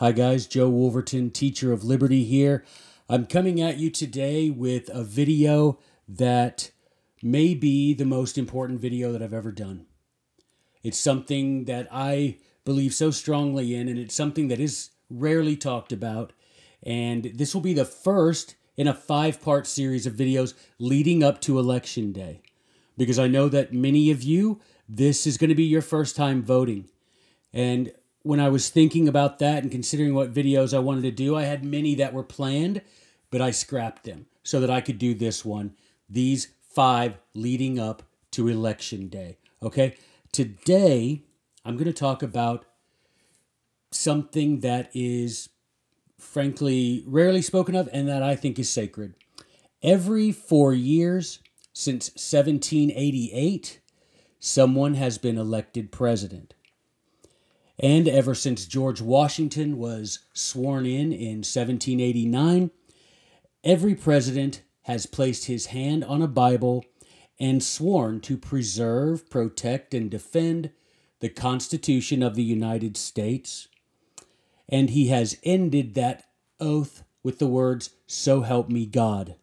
Hi, guys. Joe Wolverton, teacher of liberty here. I'm coming at you today with a video that may be the most important video that I've ever done. It's something that I believe so strongly in, and it's something that is rarely talked about. And this will be the first in a five part series of videos leading up to Election Day. Because I know that many of you, this is going to be your first time voting. And when I was thinking about that and considering what videos I wanted to do, I had many that were planned, but I scrapped them so that I could do this one. These five leading up to election day. Okay? Today, I'm going to talk about something that is frankly rarely spoken of and that I think is sacred. Every four years since 1788, someone has been elected president. And ever since George Washington was sworn in in 1789, every president has placed his hand on a Bible and sworn to preserve, protect, and defend the Constitution of the United States. And he has ended that oath with the words, So help me God.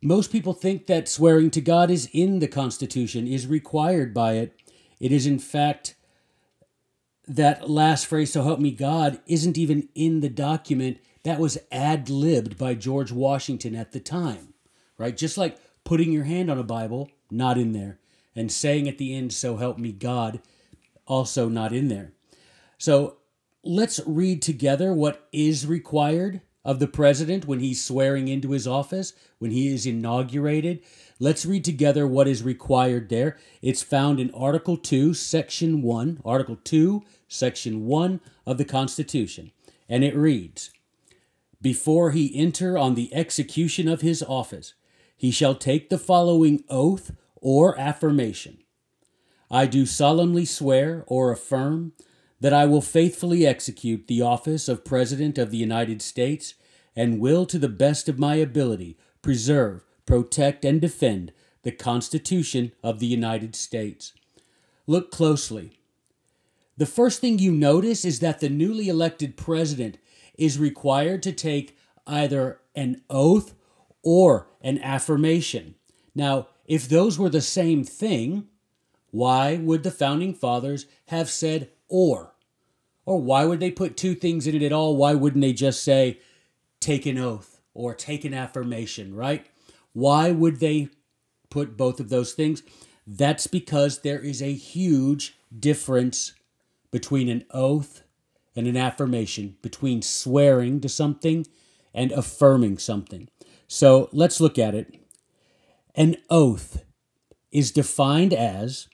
Most people think that swearing to God is in the Constitution, is required by it. It is, in fact, that last phrase, so help me God, isn't even in the document. That was ad libbed by George Washington at the time, right? Just like putting your hand on a Bible, not in there, and saying at the end, so help me God, also not in there. So let's read together what is required of the president when he's swearing into his office, when he is inaugurated. Let's read together what is required there. It's found in Article 2, Section 1, Article 2, Section 1 of the Constitution. And it reads Before he enter on the execution of his office, he shall take the following oath or affirmation I do solemnly swear or affirm that I will faithfully execute the office of President of the United States and will, to the best of my ability, preserve, protect, and defend the Constitution of the United States. Look closely. The first thing you notice is that the newly elected president is required to take either an oath or an affirmation. Now, if those were the same thing, why would the founding fathers have said or? Or why would they put two things in it at all? Why wouldn't they just say, take an oath or take an affirmation, right? Why would they put both of those things? That's because there is a huge difference between an oath and an affirmation, between swearing to something and affirming something. So let's look at it. An oath is defined as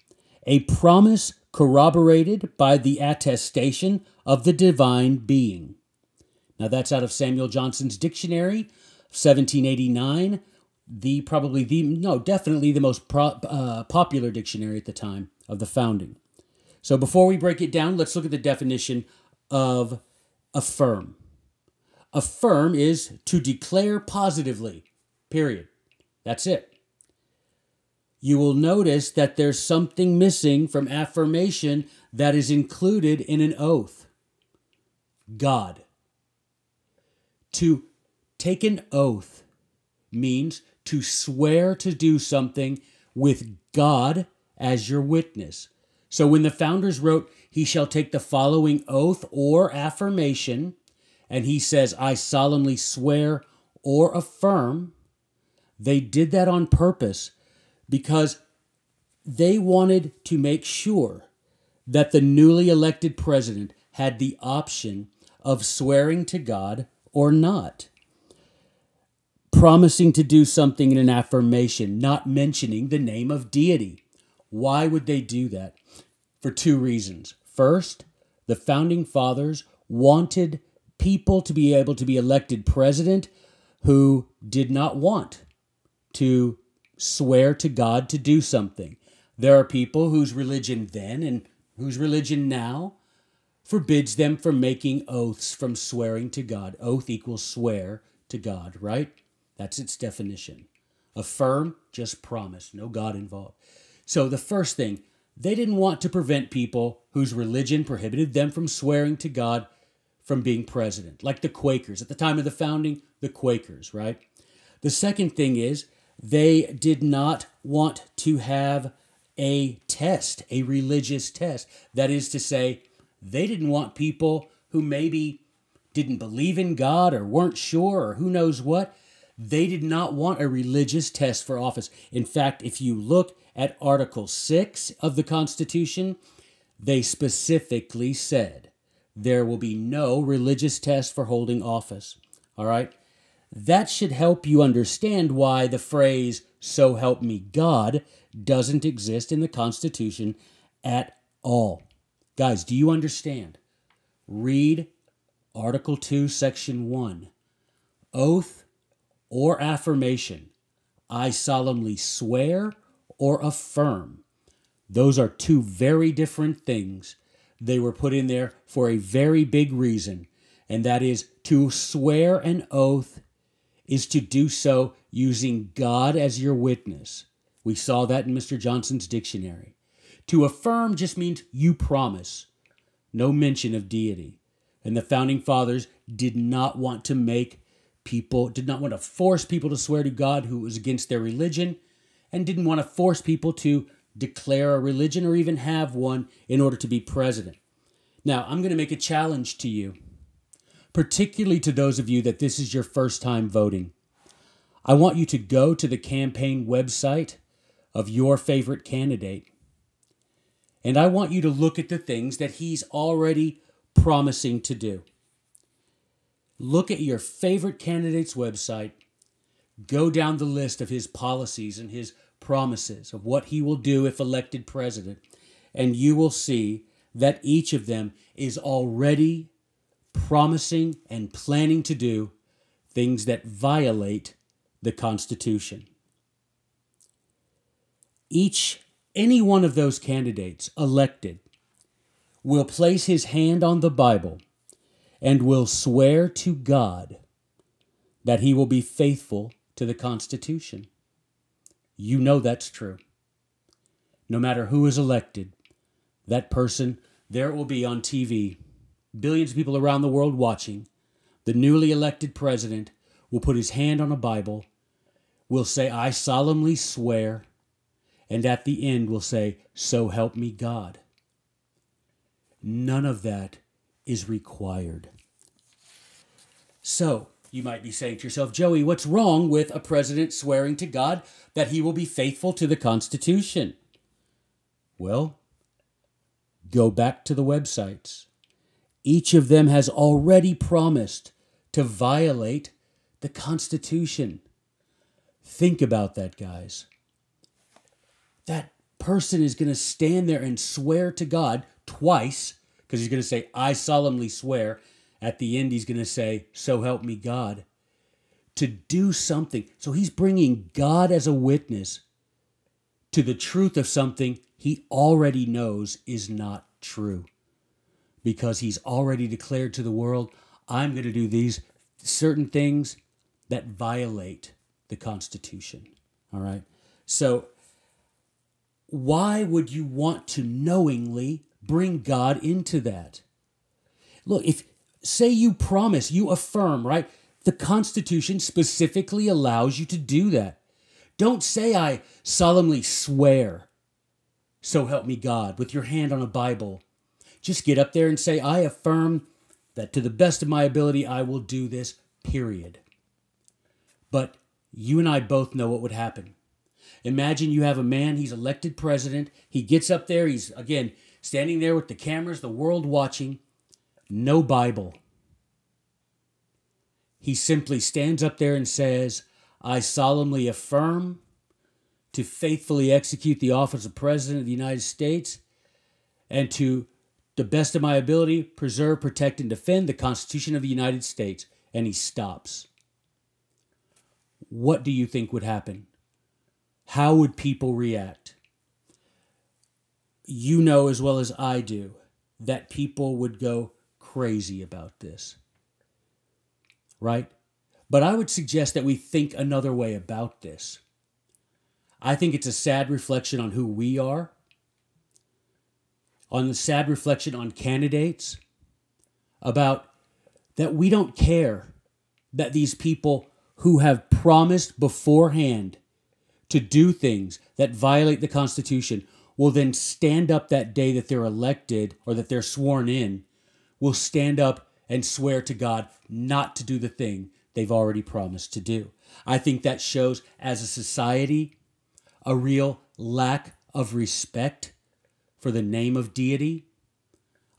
a promise corroborated by the attestation of the divine being. Now that's out of Samuel Johnson's dictionary, 1789. The probably the no, definitely the most pro, uh, popular dictionary at the time of the founding. So before we break it down, let's look at the definition of affirm. Affirm is to declare positively. Period. That's it you will notice that there's something missing from affirmation that is included in an oath God. To take an oath means to swear to do something with God as your witness. So when the founders wrote, He shall take the following oath or affirmation, and he says, I solemnly swear or affirm, they did that on purpose because they wanted to make sure that the newly elected president had the option of swearing to God or not. Promising to do something in an affirmation, not mentioning the name of deity. Why would they do that? For two reasons. First, the founding fathers wanted people to be able to be elected president who did not want to swear to God to do something. There are people whose religion then and whose religion now forbids them from making oaths, from swearing to God. Oath equals swear to God, right? That's its definition. Affirm, just promise, no God involved. So the first thing, they didn't want to prevent people whose religion prohibited them from swearing to God from being president, like the Quakers. At the time of the founding, the Quakers, right? The second thing is they did not want to have a test, a religious test. That is to say, they didn't want people who maybe didn't believe in God or weren't sure or who knows what. They did not want a religious test for office. In fact, if you look at Article 6 of the Constitution, they specifically said there will be no religious test for holding office. All right? That should help you understand why the phrase, so help me God, doesn't exist in the Constitution at all. Guys, do you understand? Read Article 2, Section 1. Oath or affirmation. I solemnly swear or affirm. Those are two very different things. They were put in there for a very big reason, and that is to swear an oath is to do so using God as your witness. We saw that in Mr. Johnson's dictionary. To affirm just means you promise, no mention of deity. And the founding fathers did not want to make people, did not want to force people to swear to God who was against their religion, and didn't want to force people to declare a religion or even have one in order to be president. Now, I'm going to make a challenge to you particularly to those of you that this is your first time voting. I want you to go to the campaign website of your favorite candidate. And I want you to look at the things that he's already promising to do. Look at your favorite candidate's website. Go down the list of his policies and his promises of what he will do if elected president. And you will see that each of them is already promising and planning to do things that violate the Constitution. Each, any one of those candidates elected will place his hand on the Bible and will swear to God that he will be faithful to the Constitution. You know that's true. No matter who is elected, that person, there will be on TV billions of people around the world watching, the newly elected president will put his hand on a Bible, will say, I solemnly swear, and at the end will say, So help me God. None of that is required. So, you might be saying to yourself, Joey, what's wrong with a president swearing to God that he will be faithful to the Constitution? Well, go back to the websites each of them has already promised to violate the Constitution. Think about that, guys. That person is going to stand there and swear to God twice, because he's going to say, I solemnly swear. At the end, he's going to say, So help me God. To do something. So he's bringing God as a witness to the truth of something he already knows is not true because he's already declared to the world, I'm going to do these certain things that violate the Constitution. All right. So, why would you want to knowingly bring God into that? Look, if say you promise, you affirm, right? The Constitution specifically allows you to do that. Don't say, I solemnly swear, so help me God, with your hand on a Bible just get up there and say, I affirm that to the best of my ability, I will do this, period. But you and I both know what would happen. Imagine you have a man, he's elected president, he gets up there, he's again standing there with the cameras, the world watching, no Bible. He simply stands up there and says, I solemnly affirm to faithfully execute the office of President of the United States and to the best of my ability, preserve, protect, and defend the Constitution of the United States. And he stops. What do you think would happen? How would people react? You know as well as I do that people would go crazy about this. Right? But I would suggest that we think another way about this. I think it's a sad reflection on who we are on the sad reflection on candidates about that we don't care that these people who have promised beforehand to do things that violate the Constitution will then stand up that day that they're elected or that they're sworn in, will stand up and swear to God not to do the thing they've already promised to do. I think that shows, as a society, a real lack of respect for the name of deity.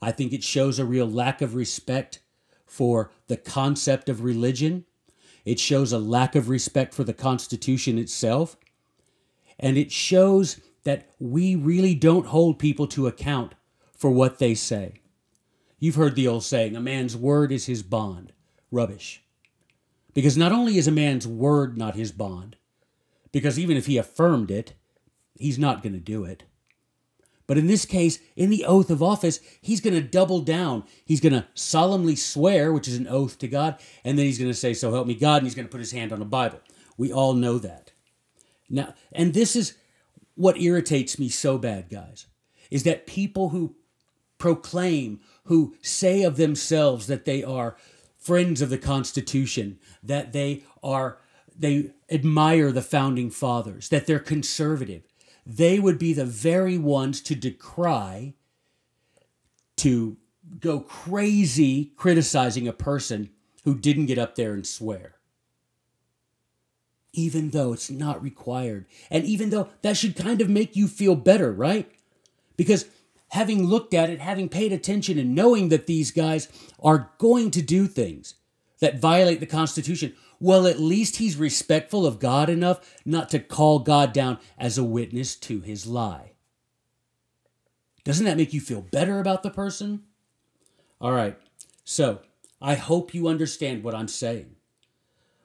I think it shows a real lack of respect for the concept of religion. It shows a lack of respect for the Constitution itself. And it shows that we really don't hold people to account for what they say. You've heard the old saying, a man's word is his bond. Rubbish. Because not only is a man's word not his bond, because even if he affirmed it, he's not going to do it. But in this case, in the oath of office, he's going to double down. He's going to solemnly swear, which is an oath to God, and then he's going to say, So help me God, and he's going to put his hand on the Bible. We all know that. Now, and this is what irritates me so bad, guys, is that people who proclaim, who say of themselves that they are friends of the Constitution, that they are they admire the founding fathers, that they're conservative. They would be the very ones to decry, to go crazy criticizing a person who didn't get up there and swear. Even though it's not required. And even though that should kind of make you feel better, right? Because having looked at it, having paid attention, and knowing that these guys are going to do things that violate the Constitution, well, at least he's respectful of God enough not to call God down as a witness to his lie. Doesn't that make you feel better about the person? All right, so I hope you understand what I'm saying.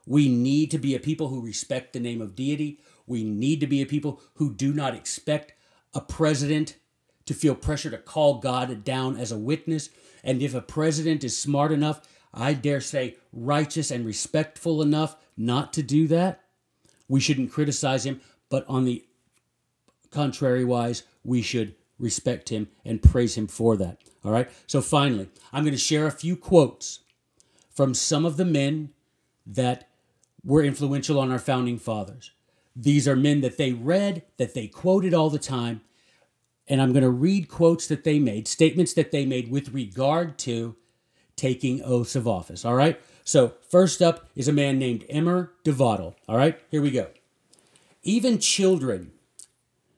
We need to be a people who respect the name of deity. We need to be a people who do not expect a president to feel pressure to call God down as a witness. And if a president is smart enough, I dare say righteous and respectful enough not to do that, we shouldn't criticize him. But on the contrary wise, we should respect him and praise him for that. All right. So finally, I'm going to share a few quotes from some of the men that were influential on our founding fathers. These are men that they read, that they quoted all the time, and I'm going to read quotes that they made, statements that they made with regard to taking oaths of office. All right. So, first up is a man named Emer de Vattel. All right. Here we go. Even children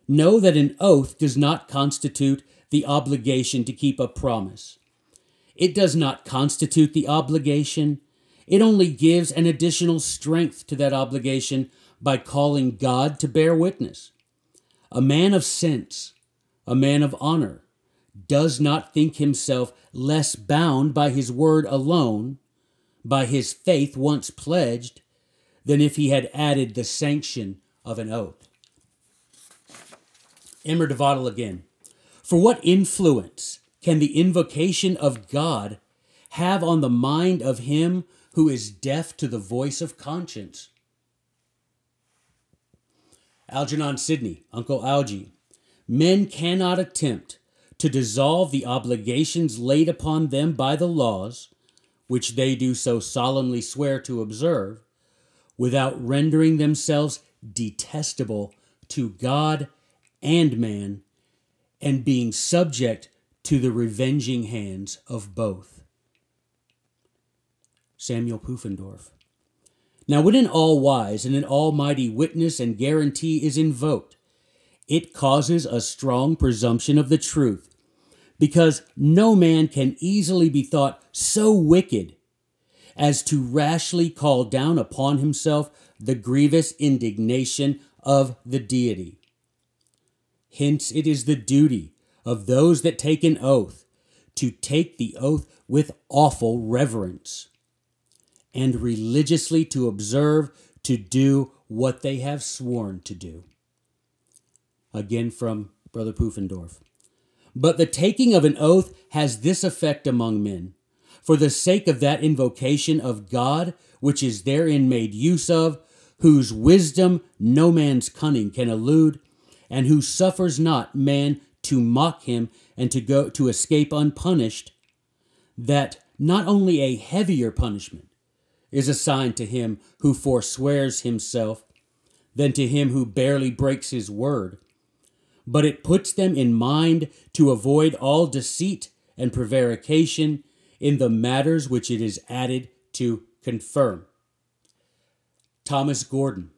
know that an oath does not constitute the obligation to keep a promise. It does not constitute the obligation. It only gives an additional strength to that obligation by calling God to bear witness. A man of sense a man of honor, does not think himself less bound by his word alone, by his faith once pledged, than if he had added the sanction of an oath. De again. For what influence can the invocation of God have on the mind of him who is deaf to the voice of conscience? Algernon Sidney, Uncle Algie, Men cannot attempt to dissolve the obligations laid upon them by the laws, which they do so solemnly swear to observe, without rendering themselves detestable to God and man, and being subject to the revenging hands of both. Samuel Pufendorf. Now, when an all wise and an almighty witness and guarantee is invoked, it causes a strong presumption of the truth, because no man can easily be thought so wicked as to rashly call down upon himself the grievous indignation of the deity. Hence, it is the duty of those that take an oath to take the oath with awful reverence and religiously to observe to do what they have sworn to do. Again from Brother Pufendorf. But the taking of an oath has this effect among men. For the sake of that invocation of God, which is therein made use of, whose wisdom no man's cunning can elude, and who suffers not man to mock him and to go to escape unpunished, that not only a heavier punishment is assigned to him who forswears himself than to him who barely breaks his word, but it puts them in mind to avoid all deceit and prevarication in the matters which it is added to confirm. Thomas Gordon.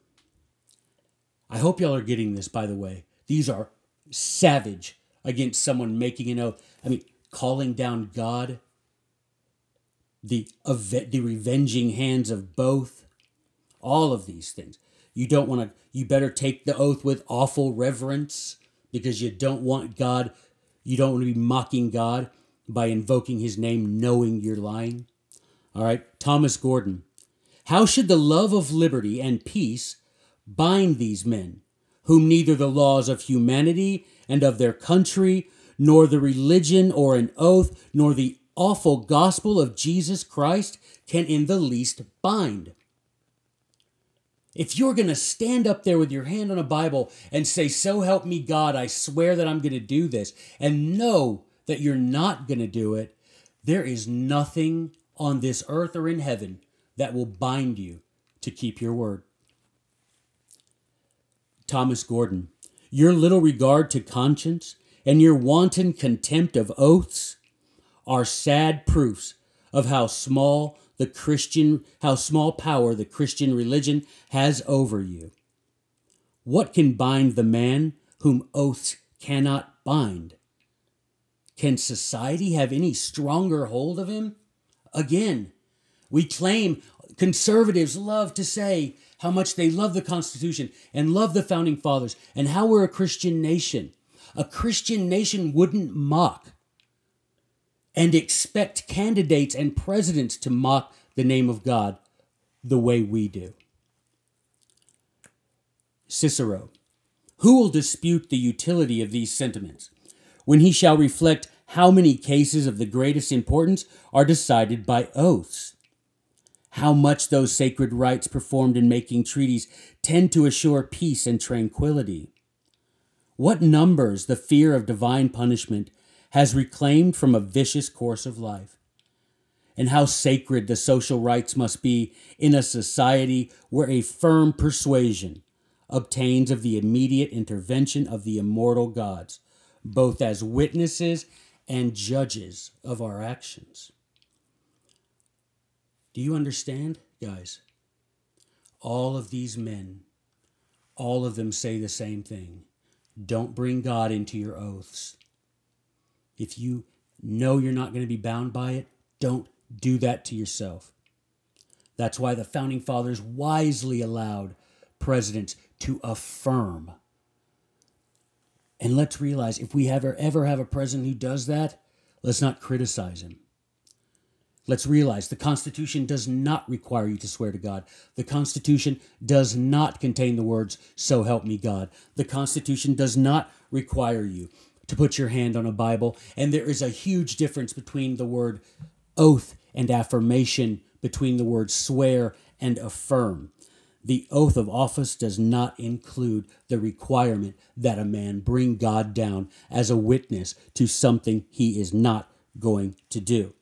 I hope y'all are getting this, by the way. These are savage against someone making an oath. I mean, calling down God, the, the revenging hands of both, all of these things. You don't want to, you better take the oath with awful reverence because you don't want God, you don't want to be mocking God by invoking his name knowing you're lying. All right, Thomas Gordon. How should the love of liberty and peace bind these men, whom neither the laws of humanity and of their country, nor the religion or an oath, nor the awful gospel of Jesus Christ can in the least bind? If you're going to stand up there with your hand on a Bible and say, So help me God, I swear that I'm going to do this, and know that you're not going to do it, there is nothing on this earth or in heaven that will bind you to keep your word. Thomas Gordon, your little regard to conscience and your wanton contempt of oaths are sad proofs of how small the Christian how small power the Christian religion has over you. What can bind the man whom oaths cannot bind? Can society have any stronger hold of him? Again, we claim conservatives love to say how much they love the Constitution and love the founding fathers and how we're a Christian nation. A Christian nation wouldn't mock and expect candidates and presidents to mock the name of God the way we do. Cicero, who will dispute the utility of these sentiments? when he shall reflect how many cases of the greatest importance are decided by oaths. How much those sacred rites performed in making treaties tend to assure peace and tranquility. What numbers the fear of divine punishment has reclaimed from a vicious course of life. And how sacred the social rights must be in a society where a firm persuasion obtains of the immediate intervention of the immortal gods both as witnesses and judges of our actions. Do you understand, guys? All of these men, all of them say the same thing. Don't bring God into your oaths. If you know you're not going to be bound by it, don't do that to yourself. That's why the founding fathers wisely allowed presidents to affirm and let's realize if we ever ever have a president who does that, let's not criticize him. Let's realize the Constitution does not require you to swear to God. The Constitution does not contain the words, So help me God. The Constitution does not require you to put your hand on a Bible. And there is a huge difference between the word oath and affirmation, between the word swear and affirm. The oath of office does not include the requirement that a man bring God down as a witness to something he is not going to do.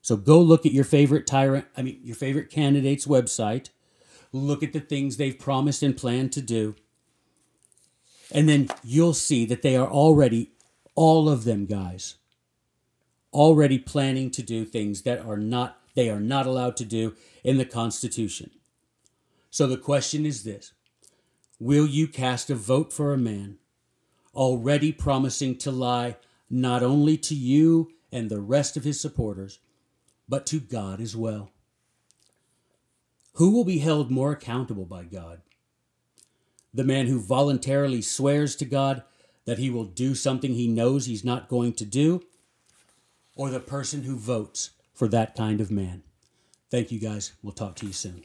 So go look at your favorite tyrant, I mean, your favorite candidate's website. Look at the things they've promised and planned to do. And then you'll see that they are already, all of them, guys, already planning to do things that are not, they are not allowed to do in the Constitution. So the question is this Will you cast a vote for a man already promising to lie not only to you and the rest of his supporters, but to God as well? Who will be held more accountable by God? The man who voluntarily swears to God that he will do something he knows he's not going to do, or the person who votes for that kind of man? Thank you guys. We'll talk to you soon.